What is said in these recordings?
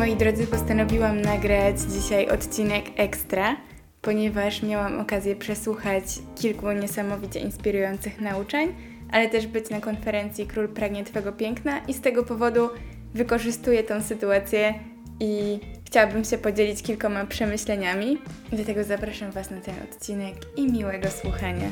Moi drodzy, postanowiłam nagrać dzisiaj odcinek ekstra, ponieważ miałam okazję przesłuchać kilku niesamowicie inspirujących nauczeń, ale też być na konferencji Król pragnie Twego piękna i z tego powodu wykorzystuję tą sytuację i chciałabym się podzielić kilkoma przemyśleniami. Dlatego zapraszam Was na ten odcinek i miłego słuchania.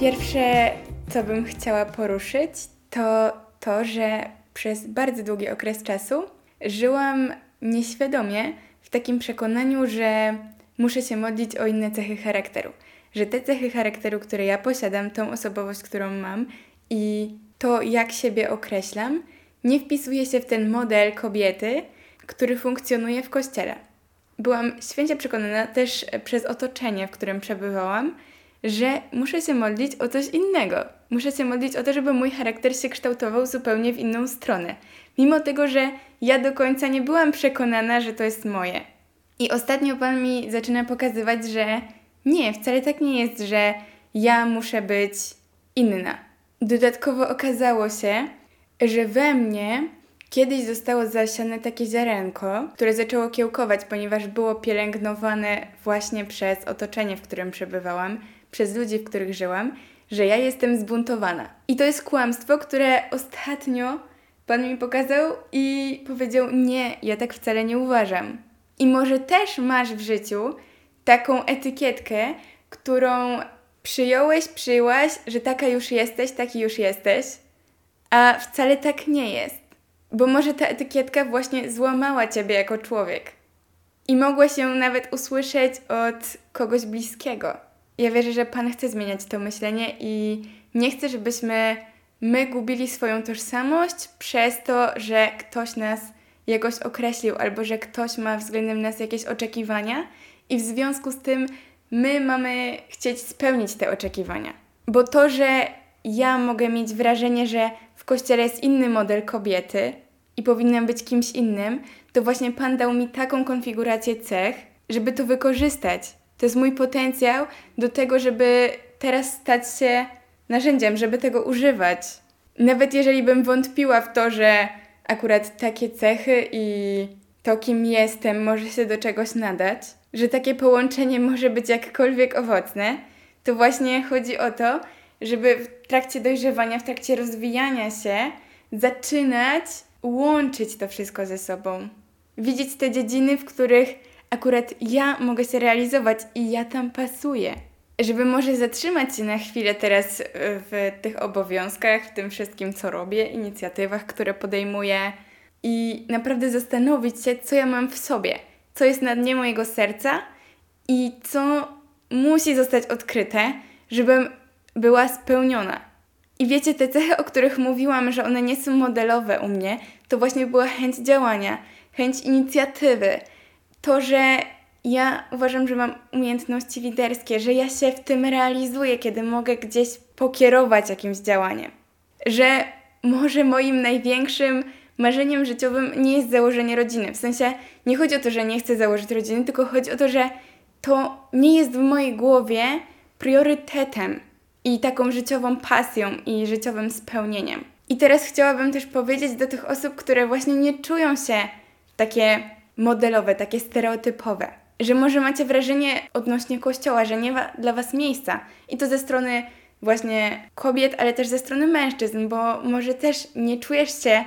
Pierwsze, co bym chciała poruszyć, to to, że przez bardzo długi okres czasu żyłam nieświadomie w takim przekonaniu, że muszę się modlić o inne cechy charakteru. Że te cechy charakteru, które ja posiadam, tą osobowość, którą mam i to, jak siebie określam, nie wpisuje się w ten model kobiety, który funkcjonuje w kościele. Byłam święcie przekonana też przez otoczenie, w którym przebywałam, że muszę się modlić o coś innego. Muszę się modlić o to, żeby mój charakter się kształtował zupełnie w inną stronę. Mimo tego, że ja do końca nie byłam przekonana, że to jest moje. I ostatnio Pan mi zaczyna pokazywać, że nie, wcale tak nie jest, że ja muszę być inna. Dodatkowo okazało się, że we mnie kiedyś zostało zasiane takie ziarenko, które zaczęło kiełkować, ponieważ było pielęgnowane właśnie przez otoczenie, w którym przebywałam, przez ludzi, w których żyłam, że ja jestem zbuntowana. I to jest kłamstwo, które ostatnio Pan mi pokazał i powiedział: Nie, ja tak wcale nie uważam. I może też masz w życiu taką etykietkę, którą przyjąłeś, przyjęłaś, że taka już jesteś, taki już jesteś, a wcale tak nie jest. Bo może ta etykietka właśnie złamała ciebie jako człowiek. I mogłaś ją nawet usłyszeć od kogoś bliskiego. Ja wierzę, że Pan chce zmieniać to myślenie i nie chce, żebyśmy my gubili swoją tożsamość przez to, że ktoś nas jakoś określił albo że ktoś ma względem nas jakieś oczekiwania i w związku z tym my mamy chcieć spełnić te oczekiwania. Bo to, że ja mogę mieć wrażenie, że w kościele jest inny model kobiety i powinnam być kimś innym, to właśnie Pan dał mi taką konfigurację cech, żeby to wykorzystać. To jest mój potencjał do tego, żeby teraz stać się narzędziem, żeby tego używać. Nawet jeżeli bym wątpiła w to, że akurat takie cechy i to, kim jestem, może się do czegoś nadać, że takie połączenie może być jakkolwiek owocne, to właśnie chodzi o to, żeby w trakcie dojrzewania, w trakcie rozwijania się zaczynać łączyć to wszystko ze sobą. Widzieć te dziedziny, w których akurat ja mogę się realizować i ja tam pasuję. Żeby może zatrzymać się na chwilę teraz e, w tych obowiązkach, w tym wszystkim, co robię, inicjatywach, które podejmuję i naprawdę zastanowić się, co ja mam w sobie, co jest na dnie mojego serca i co musi zostać odkryte, żebym była spełniona. I wiecie, te cechy, o których mówiłam, że one nie są modelowe u mnie, to właśnie była chęć działania, chęć inicjatywy, to, że ja uważam, że mam umiejętności liderskie, że ja się w tym realizuję, kiedy mogę gdzieś pokierować jakimś działaniem. Że może moim największym marzeniem życiowym nie jest założenie rodziny. W sensie nie chodzi o to, że nie chcę założyć rodziny, tylko chodzi o to, że to nie jest w mojej głowie priorytetem i taką życiową pasją i życiowym spełnieniem. I teraz chciałabym też powiedzieć do tych osób, które właśnie nie czują się takie modelowe, takie stereotypowe. Że może macie wrażenie odnośnie kościoła, że nie ma dla was miejsca. I to ze strony właśnie kobiet, ale też ze strony mężczyzn, bo może też nie czujesz się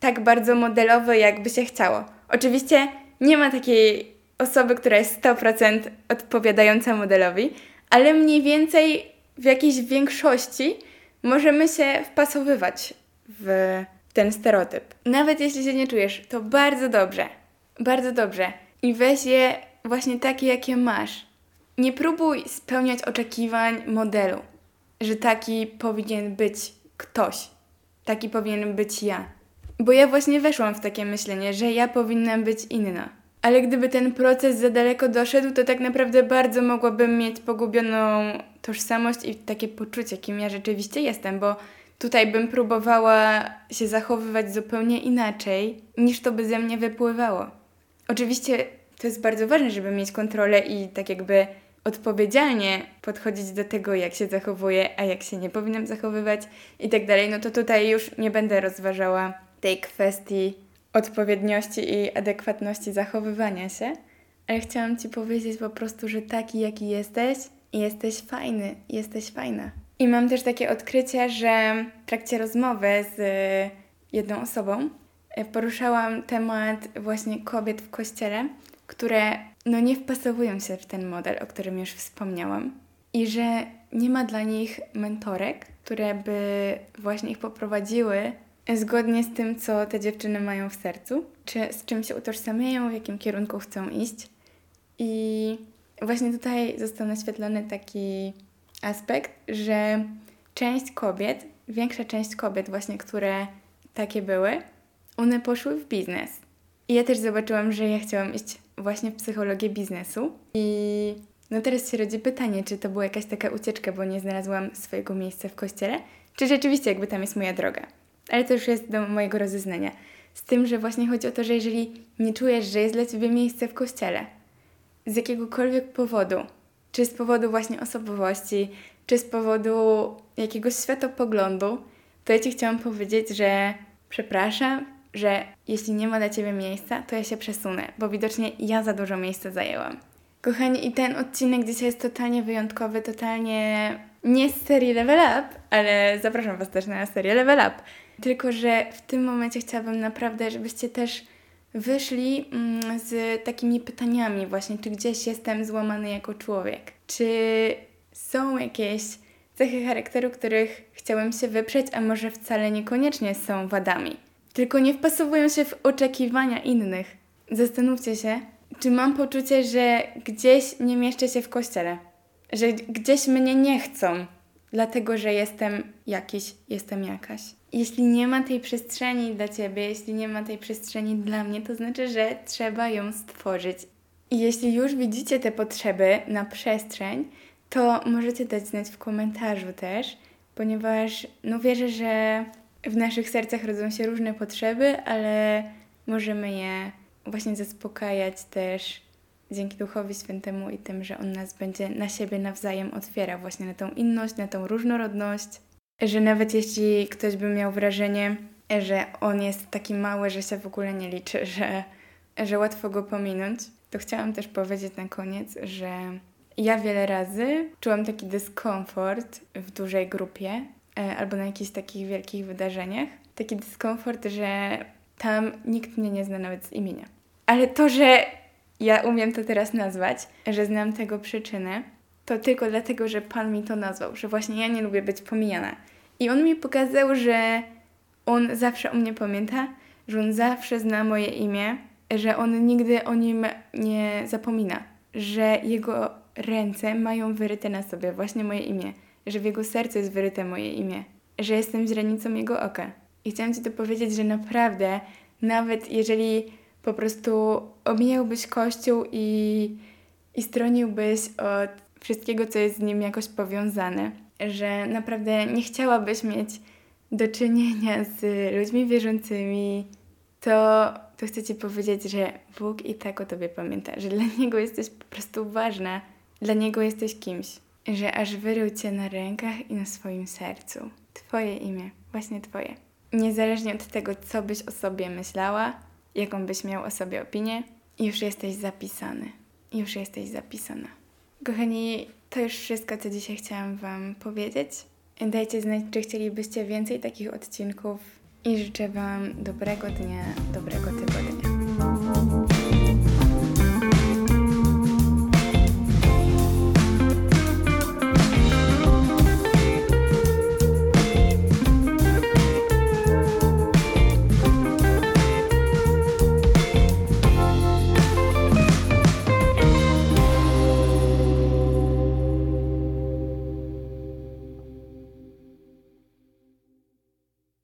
tak bardzo modelowy, jakby się chciało. Oczywiście nie ma takiej osoby, która jest 100% odpowiadająca modelowi, ale mniej więcej w jakiejś większości możemy się wpasowywać w ten stereotyp. Nawet jeśli się nie czujesz, to bardzo dobrze. Bardzo dobrze. I weź je właśnie takie, jakie masz. Nie próbuj spełniać oczekiwań modelu, że taki powinien być ktoś, taki powinien być ja. Bo ja właśnie weszłam w takie myślenie, że ja powinnam być inna. Ale gdyby ten proces za daleko doszedł, to tak naprawdę bardzo mogłabym mieć pogubioną tożsamość i takie poczucie, kim ja rzeczywiście jestem, bo tutaj bym próbowała się zachowywać zupełnie inaczej, niż to by ze mnie wypływało. Oczywiście to jest bardzo ważne, żeby mieć kontrolę i tak jakby odpowiedzialnie podchodzić do tego, jak się zachowuję, a jak się nie powinnam zachowywać i tak dalej, no to tutaj już nie będę rozważała tej kwestii odpowiedniości i adekwatności zachowywania się, ale chciałam Ci powiedzieć po prostu, że taki jaki jesteś, jesteś fajny, jesteś fajna. I mam też takie odkrycie, że w trakcie rozmowy z jedną osobą poruszałam temat właśnie kobiet w kościele, które no nie wpasowują się w ten model, o którym już wspomniałam. I że nie ma dla nich mentorek, które by właśnie ich poprowadziły zgodnie z tym, co te dziewczyny mają w sercu, czy z czym się utożsamiają, w jakim kierunku chcą iść. I właśnie tutaj został naświetlony taki aspekt, że część kobiet, większa część kobiet właśnie, które takie były, one poszły w biznes. I ja też zobaczyłam, że ja chciałam iść właśnie w psychologię biznesu. I no teraz się rodzi pytanie, czy to była jakaś taka ucieczka, bo nie znalazłam swojego miejsca w kościele, czy rzeczywiście jakby tam jest moja droga. Ale to już jest do mojego rozeznania. Z tym, że właśnie chodzi o to, że jeżeli nie czujesz, że jest dla Ciebie miejsce w kościele, z jakiegokolwiek powodu, czy z powodu właśnie osobowości, czy z powodu jakiegoś światopoglądu, to ja Ci chciałam powiedzieć, że przepraszam, że jeśli nie ma dla Ciebie miejsca, to ja się przesunę, bo widocznie ja za dużo miejsca zajęłam. Kochani, i ten odcinek dzisiaj jest totalnie wyjątkowy, totalnie nie z serii Level Up, ale zapraszam Was też na serię Level Up. Tylko, że w tym momencie chciałabym naprawdę, żebyście też wyszli mm, z takimi pytaniami właśnie, czy gdzieś jestem złamany jako człowiek, czy są jakieś cechy charakteru, których chciałem się wyprzeć, a może wcale niekoniecznie są wadami, tylko nie wpasowują się w oczekiwania innych. Zastanówcie się, czy mam poczucie, że gdzieś nie mieszczę się w kościele, że gdzieś mnie nie chcą, dlatego że jestem jakiś, jestem jakaś. Jeśli nie ma tej przestrzeni dla ciebie, jeśli nie ma tej przestrzeni dla mnie, to znaczy, że trzeba ją stworzyć. I jeśli już widzicie te potrzeby na przestrzeń, to możecie dać znać w komentarzu też, ponieważ no wierzę, że w naszych sercach rodzą się różne potrzeby, ale możemy je właśnie zaspokajać też dzięki Duchowi Świętemu i tym, że On nas będzie na siebie nawzajem otwierał, właśnie na tą inność, na tą różnorodność, że nawet jeśli ktoś by miał wrażenie, że On jest taki mały, że się w ogóle nie liczy, że, że łatwo go pominąć, to chciałam też powiedzieć na koniec, że ja wiele razy czułam taki dyskomfort w dużej grupie albo na jakichś takich wielkich wydarzeniach. Taki dyskomfort, że tam nikt mnie nie zna nawet z imienia. Ale to, że ja umiem to teraz nazwać, że znam tego przyczynę, to tylko dlatego, że Pan mi to nazwał, że właśnie ja nie lubię być pomijana. I On mi pokazał, że On zawsze o mnie pamięta, że On zawsze zna moje imię, że On nigdy o nim nie zapomina, że Jego ręce mają wyryte na sobie właśnie moje imię, że w Jego sercu jest wyryte moje imię, że jestem źrenicą Jego oka. I chciałam Ci to powiedzieć, że naprawdę, nawet jeżeli po prostu omijałbyś Kościół i, i stroniłbyś od wszystkiego, co jest z nim jakoś powiązane, że naprawdę nie chciałabyś mieć do czynienia z ludźmi wierzącymi, to, to chcę Ci powiedzieć, że Bóg i tak o Tobie pamięta, że dla Niego jesteś po prostu ważna, dla Niego jesteś kimś, że aż wyrył Cię na rękach i na swoim sercu. Twoje imię, właśnie Twoje. Niezależnie od tego, co byś o sobie myślała, jaką byś miał o sobie opinię, już jesteś zapisany. Już jesteś zapisana. Kochani, to już wszystko, co dzisiaj chciałam Wam powiedzieć. Dajcie znać, czy chcielibyście więcej takich odcinków i życzę Wam dobrego dnia, dobrego tygodnia.